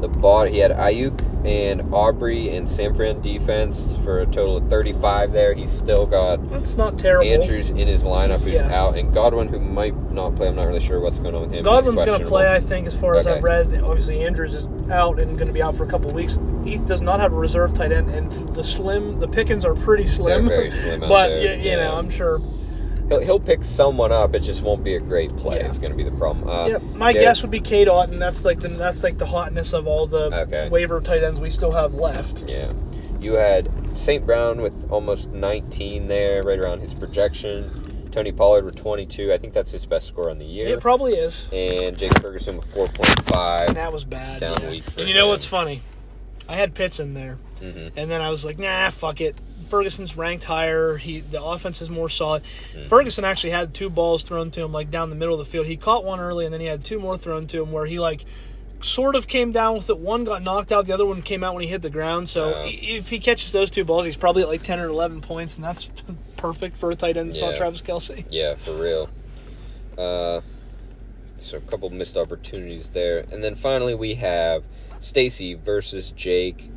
the bot. He had Aiyuk and Aubrey and San Fran defense for a total of 35 there. He's still got that's not terrible. Andrews in his lineup who's Yeah. out, and Godwin who might not play. I'm not really sure what's going on with him. Godwin's going to play, I think, as far as I've read. Obviously, Andrews is out and going to be out for a couple weeks. Heath does not have a reserve tight end, and the slim, the Pickens are pretty slim. They're very slim but there, y- you, yeah. know, I'm sure. He'll, he'll pick someone up. It just won't be a great play. Yeah. It's going to be the problem. Uh, Yeah, my Derek- guess would be Kate and that's like the that's like the hotness of all the Okay. waiver tight ends we still have left. Yeah, you had St. Brown with almost 19 there, right around his projection. Tony Pollard with 22. I think that's his best score on the year. It probably is. and Jake Ferguson with 4.5. And that was bad. Down yeah. week And you know him. what's funny? I had Pitts in there, Mhm. and then I was like, nah, fuck it. Ferguson's ranked higher. He the offense is more solid. Mm-hmm. Ferguson actually had two balls thrown to him like down the middle of the field. He caught one early, and then he had two more thrown to him where he like sort of came down with it. One got knocked out. The other one came out when he hit the ground. So Yeah. if he catches those two balls, he's probably at like ten or eleven points, and that's perfect for a tight end. It's not Travis Kelce. Yeah, for real. Uh, so a couple missed opportunities there, and then finally we have Stacy versus Jake.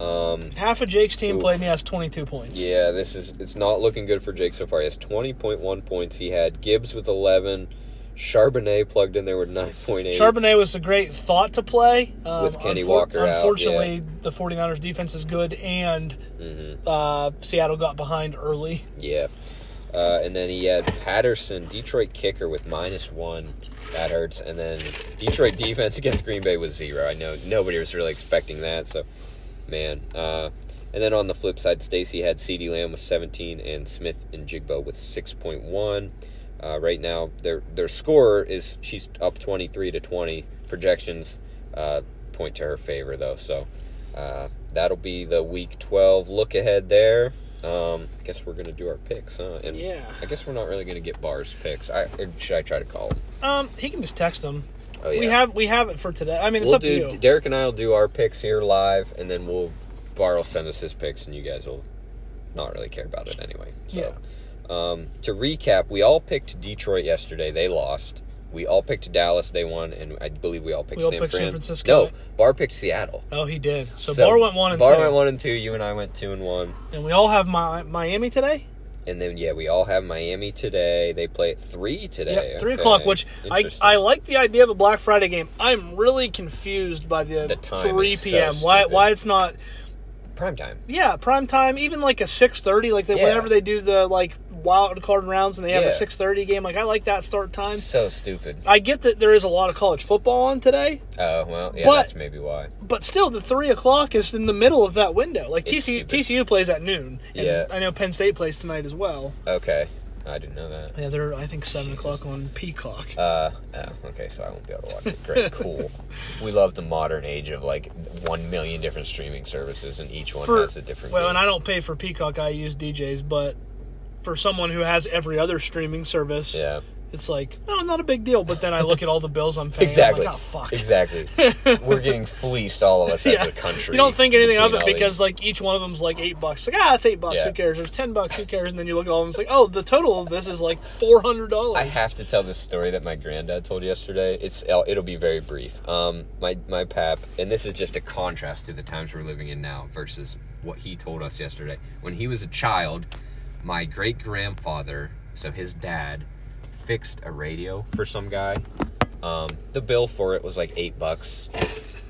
Um, Half of Jake's team Oof. played, and he has twenty-two points. yeah, this is it's not looking good for Jake so far. He has twenty point one points. He had Gibbs with eleven, Charbonnet plugged in there with nine point eight. Charbonnet was a great thought to play. Um, With Kenny Walker out, Unfortunately, the 49ers defense is good, and hmm uh, Seattle got behind early. Yeah. Uh, and then he had Patterson, Detroit kicker with minus one. That hurts. And then Detroit defense against Green Bay was zero. I know nobody was really expecting that. So, man. Uh, and then on the flip side, Stacy had CeeDee Lamb with 17 and Smith-Njigba with 6.1. Uh, right now, their their score is she's up 23 to 20. Projections uh, point to her favor though. So uh, that'll be the week 12 look ahead there. Um, I guess we're gonna do our picks, huh? And Yeah. I guess we're not really gonna get Barr's picks. I or should I try to call him? Um, he can just text them. Oh yeah. We have we have it for today. I mean, it's we'll up do. to you. Derek and I will do our picks here live, and then we'll Barr will send us his picks, and you guys will not really care about it anyway. So, um, to recap, we all picked Detroit yesterday. They lost. We all picked Dallas. They won, and I believe we all picked, We all San, picked San Francisco. No, Barr picked Seattle. Oh, he did. So, Barr went one and Barr two, went one and two. You and I went two and one. and we all have Mi- Miami today. And then yeah, we all have Miami today. They play at three today. Yep, three Okay. o'clock. Which I I like the idea of a Black Friday game. I'm really confused by the, The time three is so p.m. why why it's not prime time. Yeah, prime time, even like a six thirty, like they, Yeah. whenever they do the like wild card rounds and they have Yeah. a six thirty game. Like I like that start time. So stupid. I get that there is a lot of college football on today, Oh well, yeah, But- that's maybe why. but still the three o'clock is in the middle of that window. Like It's TCU, stupid. TCU plays at noon. And Yeah. I know Penn State plays tonight as well. Okay, I didn't know that. Yeah, they're I think seven Jesus. o'clock on Peacock. Uh, oh, okay, so I won't be able to watch it. Great, cool. We love the modern age of like one million different streaming services, and each one For- has a different. Well, game. and I don't pay for Peacock. I use DJs, but for someone who has every other streaming service, yeah, it's like, oh, not a big deal. But then I look at all the bills I'm paying. exactly. I'm like, oh, fuck. Exactly. We're getting fleeced, all of us as a country. You don't think anything of it because these. like each one of them's like eight bucks. Like ah, it's eight bucks. Yeah. Who cares? There's ten bucks. Who cares? And then you look at all of them. It's like oh, the total of this is like four hundred dollars. I have to tell this story that my granddad told yesterday. It's it'll it'll be very brief. Um, my my pap, and this is just a contrast to the times we're living in now versus what he told us yesterday. When he was a child, my great grandfather, so his dad, fixed a radio for some guy. Um, the bill for it was like eight bucks.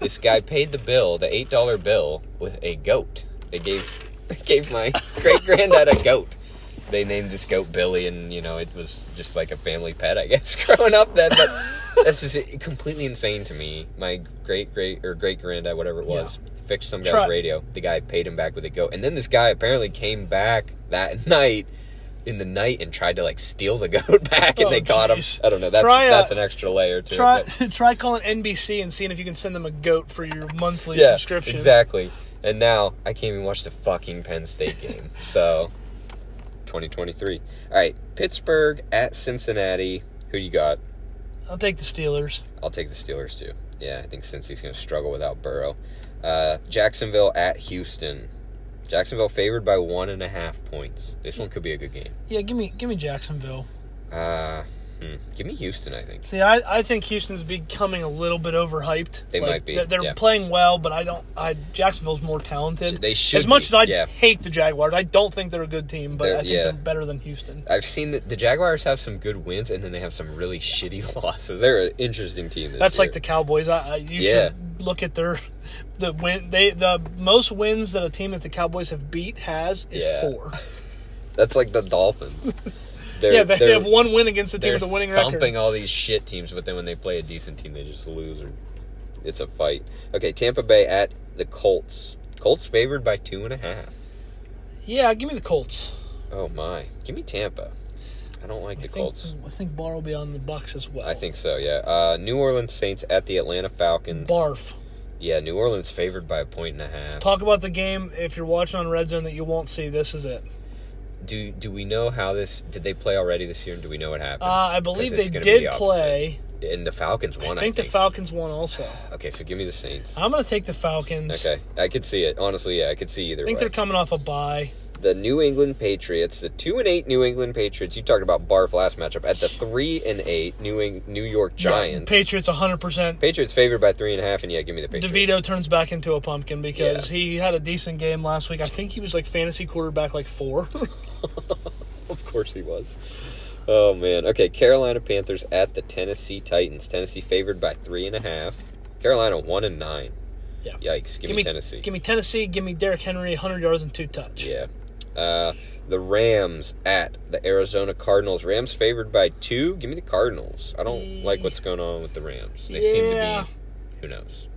This guy paid the bill, the eight dollar bill, with a goat. They gave they gave my great granddad a goat. They named this goat Billy, and you know it was just like a family pet, I guess, growing up then. But that's just completely insane to me. My great great or great granddad, whatever it was, fixed some guy's Try- radio. The guy paid him back with a goat, and then this guy apparently came back that night. In the night, and tried to like steal the goat back, and Oh, they caught him. I don't know. That's Try, uh, that's an extra layer to try but- try calling NBC and seeing if you can send them a goat for your monthly yeah, subscription. Exactly. And now I can't even watch the fucking Penn State game. so 2023. All right, Pittsburgh at Cincinnati. Who you got? I'll take the Steelers. I'll take the Steelers too. Yeah, I think Cincy's going to struggle without Burrow. Uh, Jacksonville at Houston. Jacksonville favored by one and a half points. This one could be a good game. Yeah, give me give me Jacksonville. Uh, hmm, give me Houston. I think. See, I, I think Houston's becoming a little bit overhyped. They Like, might be, They're, they're yeah. playing well, but I don't. I Jacksonville's more talented. They should As much be, as I yeah. hate the Jaguars, I don't think they're a good team, but They're- I think yeah. they're better than Houston. I've seen that the Jaguars have some good wins, and then they have some really shitty losses. They're an interesting team. This That's year. like the Cowboys. I, I you should look at their the win. They the most wins that a team that the Cowboys have beat has is four. That's like the Dolphins. Yeah, they, they have one win against a team with a winning thumping record. all these shit teams, but then when they play a decent team, they just lose. Or it's a fight. Okay, Tampa Bay at the Colts. Colts favored by two and a half. Yeah, give me the Colts. Oh my! Give me Tampa. I don't like I the think, Colts. I think Barr will be on the Bucks as well. I think so. Yeah. Uh, New Orleans Saints at the Atlanta Falcons. Barf. Yeah, New Orleans favored by a point and a half. Talk about the game. If you're watching on Red Zone that you won't see, this is it. Do do we know how this? Did they play already this year? And do we know what happened? Uh, I believe they gonna did the play. And the Falcons won. I think the Falcons won also. Okay, so give me the Saints. I'm going to take the Falcons. Okay, I could see it. Honestly, yeah, I could see either I think way. they're coming off a bye. The New England Patriots, the two and eight New England Patriots. You talked about Barf last matchup at the three and eight New Eng- New York Giants. Yeah, Patriots 100%. Patriots favored by three and a half, and yeah, give me the Patriots. DeVito turns back into a pumpkin because Yeah. he had a decent game last week. I think he was like fantasy quarterback like four. Of course he was. Oh man. Okay, Carolina Panthers at the Tennessee Titans. Tennessee favored by three and a half. Carolina one and nine. Yeah. Yikes! Give, me, Tennessee. Give me Tennessee. Give me Derrick Henry, 100 yards and two touch. Yeah. Uh, the Rams at the Arizona Cardinals. Rams favored by two. Give me the Cardinals. I don't like what's going on with the Rams. They seem to be. Who knows?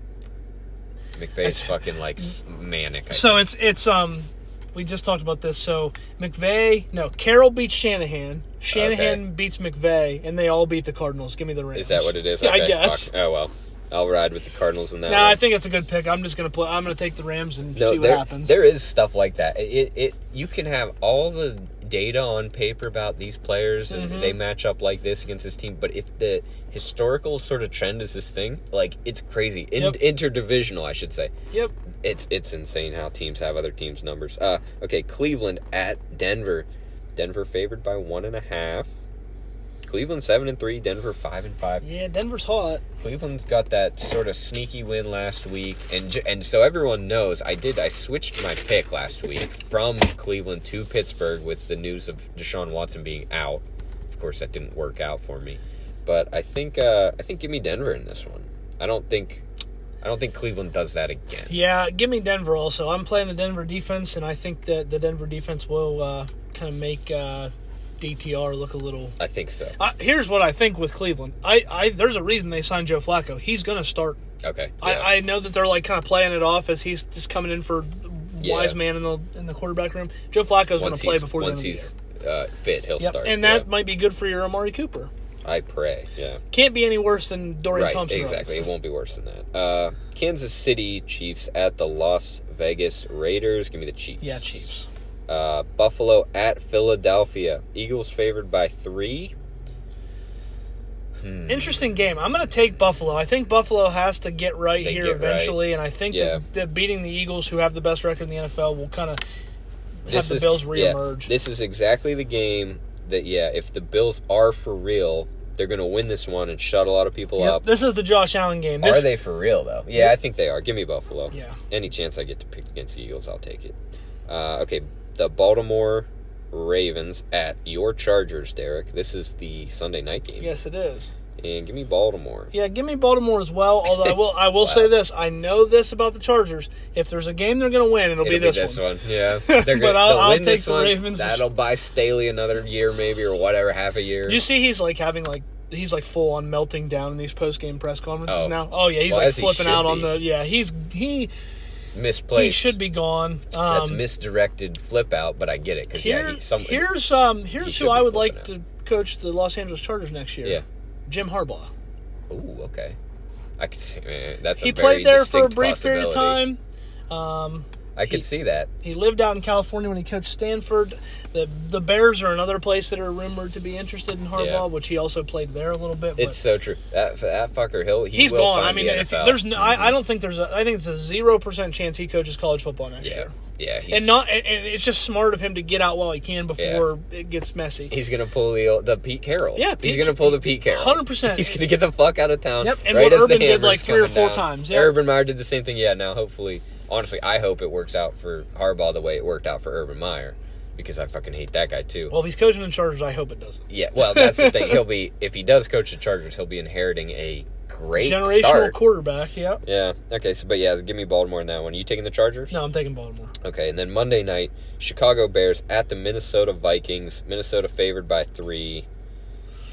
McVay's fucking like manic. I So think. it's it's um we just talked about this. So McVay, no, Carroll beats Shanahan. Shanahan Okay. beats McVay, and they all beat the Cardinals. Give me the Rams. is that what it is? Yeah, I guess. fuck. Oh well. I'll ride with the Cardinals in that. No, one. I think it's a good pick. I'm just gonna play. I'm gonna take the Rams and no, see what there, happens. there is stuff like that. It, it you can have all the data on paper about these players and Mm-hmm. they match up like this against this team, but if the historical sort of trend is this thing, like it's crazy. In, Yep. Interdivisional, I should say. Yep. It's it's insane how teams have other teams' numbers. Uh, okay, Cleveland at Denver. Denver favored by one and a half. Cleveland seven and three. Denver five and five. Yeah, Denver's hot. Cleveland's got that sort of sneaky win last week, and and so everyone knows I did. I switched my pick last week from Cleveland to Pittsburgh with the news of Deshaun Watson being out. Of course, that didn't work out for me, but I think uh, I think give me Denver in this one. I don't think I don't think Cleveland does that again. Yeah, give me Denver also. I'm playing the Denver defense, and I think that the Denver defense will uh, kind of make uh, DTR look a little. I think so. Uh, here's what I think with Cleveland. I, I there's a reason they signed Joe Flacco. He's going to start. Okay. yeah. I, I know that they're like kind of playing it off as he's just coming in for Yeah. wise man in the in the quarterback room. Joe Flacco's going to play he's, before the end once of the he's year. uh, fit, he'll Yep. start. and that yeah. might be good for your Amari Cooper. I pray. Yeah. Can't be any worse than Dorian Right. Thompson. exactly. runs. It won't be worse than that. Uh, Kansas City Chiefs at the Las Vegas Raiders. Give me the Chiefs. Yeah, Chiefs. Uh, Buffalo at Philadelphia. Eagles favored by three. Hmm. Interesting game. I'm going to take Buffalo. I think Buffalo has to get right They here get right. eventually, and I think Yeah. that, that beating the Eagles, who have the best record in the NFL, will kind of have This the is- Bills yeah, reemerge. this is exactly the game that yeah, if the Bills are for real, they're going to win this one and shut a lot of people Yep. up. This is the Josh Allen game. This, Are they for real though? Yeah, I think they are. Give me Buffalo. Yeah. Any chance I get to pick against the Eagles, I'll take it. Uh, okay, the Baltimore Ravens at your Chargers, Derek. This is the Sunday night game. Yes, it is. And give me Baltimore. Yeah, give me Baltimore as well. Although I will, I will Wow. say this: I know this about the Chargers. If there's a game they're going to win, it'll, It'll be this, one. Yeah, they're But gonna, I'll- I'll take the one. Ravens. That'll buy Staley another year, maybe or whatever, half a year. You see, he's like having like he's like full on melting down in these post game press conferences Oh. now. Oh yeah, he's Well, like he flipping should out on be. the yeah. He's he Misplaced. he should be gone. Um, That's misdirected flip out, but I get it because yeah, he, somebody. here's um here's should who I would like flipping to coach the Los Angeles Chargers next year. Yeah. Jim Harbaugh. Ooh, okay. I can see. eh, That's a He played there for a brief period of time. Um, I could see that. he lived out in California when he coached Stanford. The the Bears are another place that are rumored to be interested in Harbaugh, Yeah. which he also played there a little bit. It's so true. That that fucker, he'll he he's gone. I mean, the if there's no, I, I mm-hmm. don't think there's a. I think it's a zero percent chance he coaches college football next yeah, year. yeah. He's, And not, and, it's just smart of him to get out while he can before it gets messy. He's gonna pull the the Pete Carroll. Yeah, he's gonna pull the Pete Carroll. 100%. He's gonna get the fuck out of town. Yep, and right what Urban did, like, three or four down. times, yeah. Urban Meyer did the same thing. Yeah. Now, hopefully, honestly, I hope it works out for Harbaugh the way it worked out for Urban Meyer, because I fucking hate that guy too. Well, if he's coaching the Chargers, I hope it doesn't. Yeah, well, that's the thing. He'll be if he does coach the Chargers, he'll be inheriting a great Generational start. quarterback. Yeah. Yeah. Okay. So, but yeah, give me Baltimore in that one. Are You taking the Chargers? No, I'm taking Baltimore. Okay, and then Monday night, Chicago Bears at the Minnesota Vikings. Minnesota favored by three.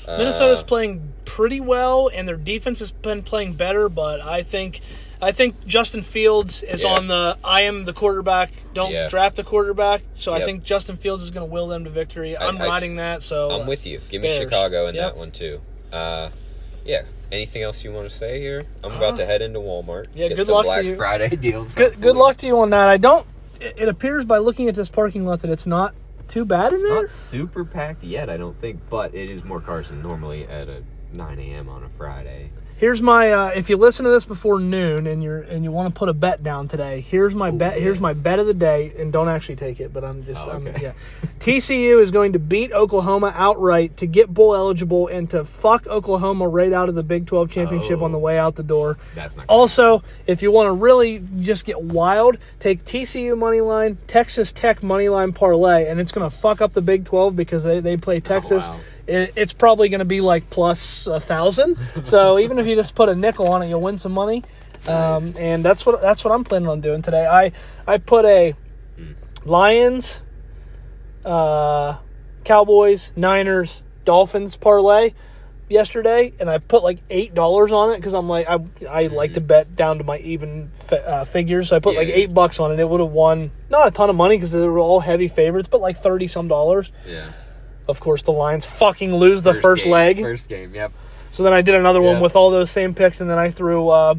Uh, Minnesota's playing pretty well, and their defense has been playing better. But I think, I think Justin Fields is Yeah. on the I am the quarterback. Don't Yeah. draft the quarterback. So I think Justin Fields is going to will them to victory. I- I'm I riding that. So I'm with you. Give me Bears. Chicago in Yep. that one too. Uh, yeah. Anything else you want to say here? I'm about to head into Walmart. Uh, Yeah, good luck to Black you. Friday deals. Good, good luck to you on that. I don't. It, it appears by looking at this parking lot that it's not too bad in It's there. not super packed yet, I don't think, but it is more cars than normally at a 9 a.m. on a Friday. Here's my. Uh, if you listen to this before noon and you're and you want to put a bet down today, here's my bet. yeah. Here's my bet of the day, and don't actually take it, but I'm just. Oh, I'm, yeah. TCU is going to beat Oklahoma outright to get bowl eligible and to fuck Oklahoma right out of the Big 12 championship Oh. on the way out the door. That's not. Also, if you want to really just get wild, take TCU money line, Texas Tech money line parlay, and it's going to fuck up the Big 12 because they, they play Texas. Oh, wow. It, it's probably going to be like plus a thousand. so even if you just put a nickel on it, you'll win some money. Um, and that's what that's what I'm planning on doing today. I I put a Lions, uh, Cowboys, Niners, Dolphins parlay yesterday, and I put like eight dollars on it because I'm like I I like to bet down to my even fi- uh, figures. So I put Yeah, like yeah. eight bucks on it. It would have won not a ton of money because they were all heavy favorites, but like thirty some dollars. Yeah. Of course, the Lions fucking lose the first game, leg. First game. Yep. So then I did another one with all those same picks, and then I threw uh,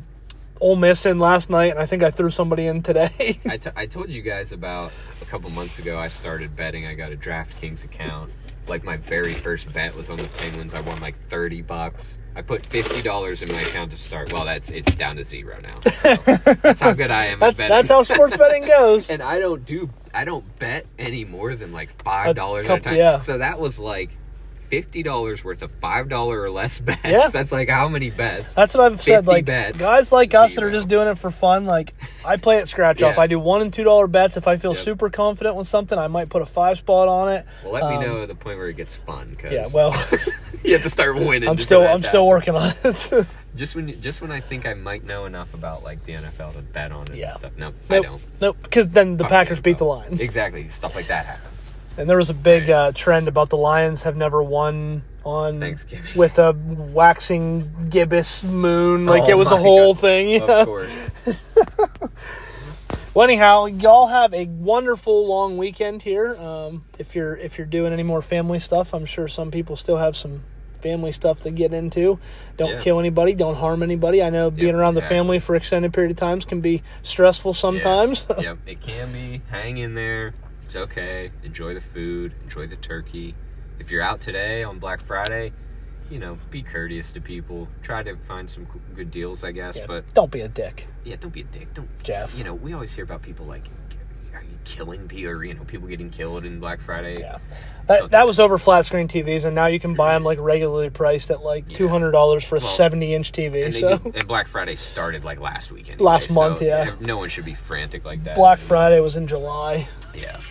Ole Miss in last night, and I think I threw somebody in today. I, t- I told you guys about a couple months ago. I started betting. I got a DraftKings account. Like my very first bet was on the Penguins. I won like thirty bucks. I put fifty dollars in my account to start. Well, that's it's down to zero now. So that's how good I am that's at betting. that's how sports betting goes. and I don't do I don't bet any more than like five dollars at a time. yeah. So that was like fifty dollars worth of five dollar or less bets. Yeah. That's like how many bets? That's what I've said. Like bets, guys like us that are just doing it for fun. Like I play at scratch off. I do one and two dollar bets. If I feel Yep. super confident with something, I might put a five spot on it. well, let Um, me know the point where it gets fun. Cause Yeah, well, you have to start winning. I'm still I'm still working on it. Just when just when I think I might know enough about like the NFL to bet on it Yeah. and stuff. No, I nope, don't. nope. Because then the Fuck Packers beat the Lions. Exactly. Stuff like that happens. And there was a big Right. uh, trend about the Lions have never won on Thanksgiving. with a waxing gibbous moon. Like Oh it was a whole God. thing. you know? Of course. Well, anyhow, y'all have a wonderful long weekend here. Um, if you're if you're doing any more family stuff, I'm sure some people still have some family stuff to get into. Don't Yeah. kill anybody. Don't harm anybody. I know being around the family for extended period of times can be stressful sometimes. Yeah. yep, it can be. Hang in there. It's okay. Enjoy the food. Enjoy the turkey. If you're out today on Black Friday, you know, be courteous to people. Try to find some good deals, I guess. Yeah, But don't be a dick, yeah, don't be a dick. Don't, Jeff. You know, we always hear about people like, killing people? Or you know, people getting killed in Black Friday. Yeah, that that was over flat screen TVs, and now you can buy them like regularly priced at like Yeah. two hundred dollars for a Well, seventy inch TV. And, So did, and Black Friday started like last week. Anyway, Last so month, yeah. No one should be frantic like that. Black Friday was in July. Yeah.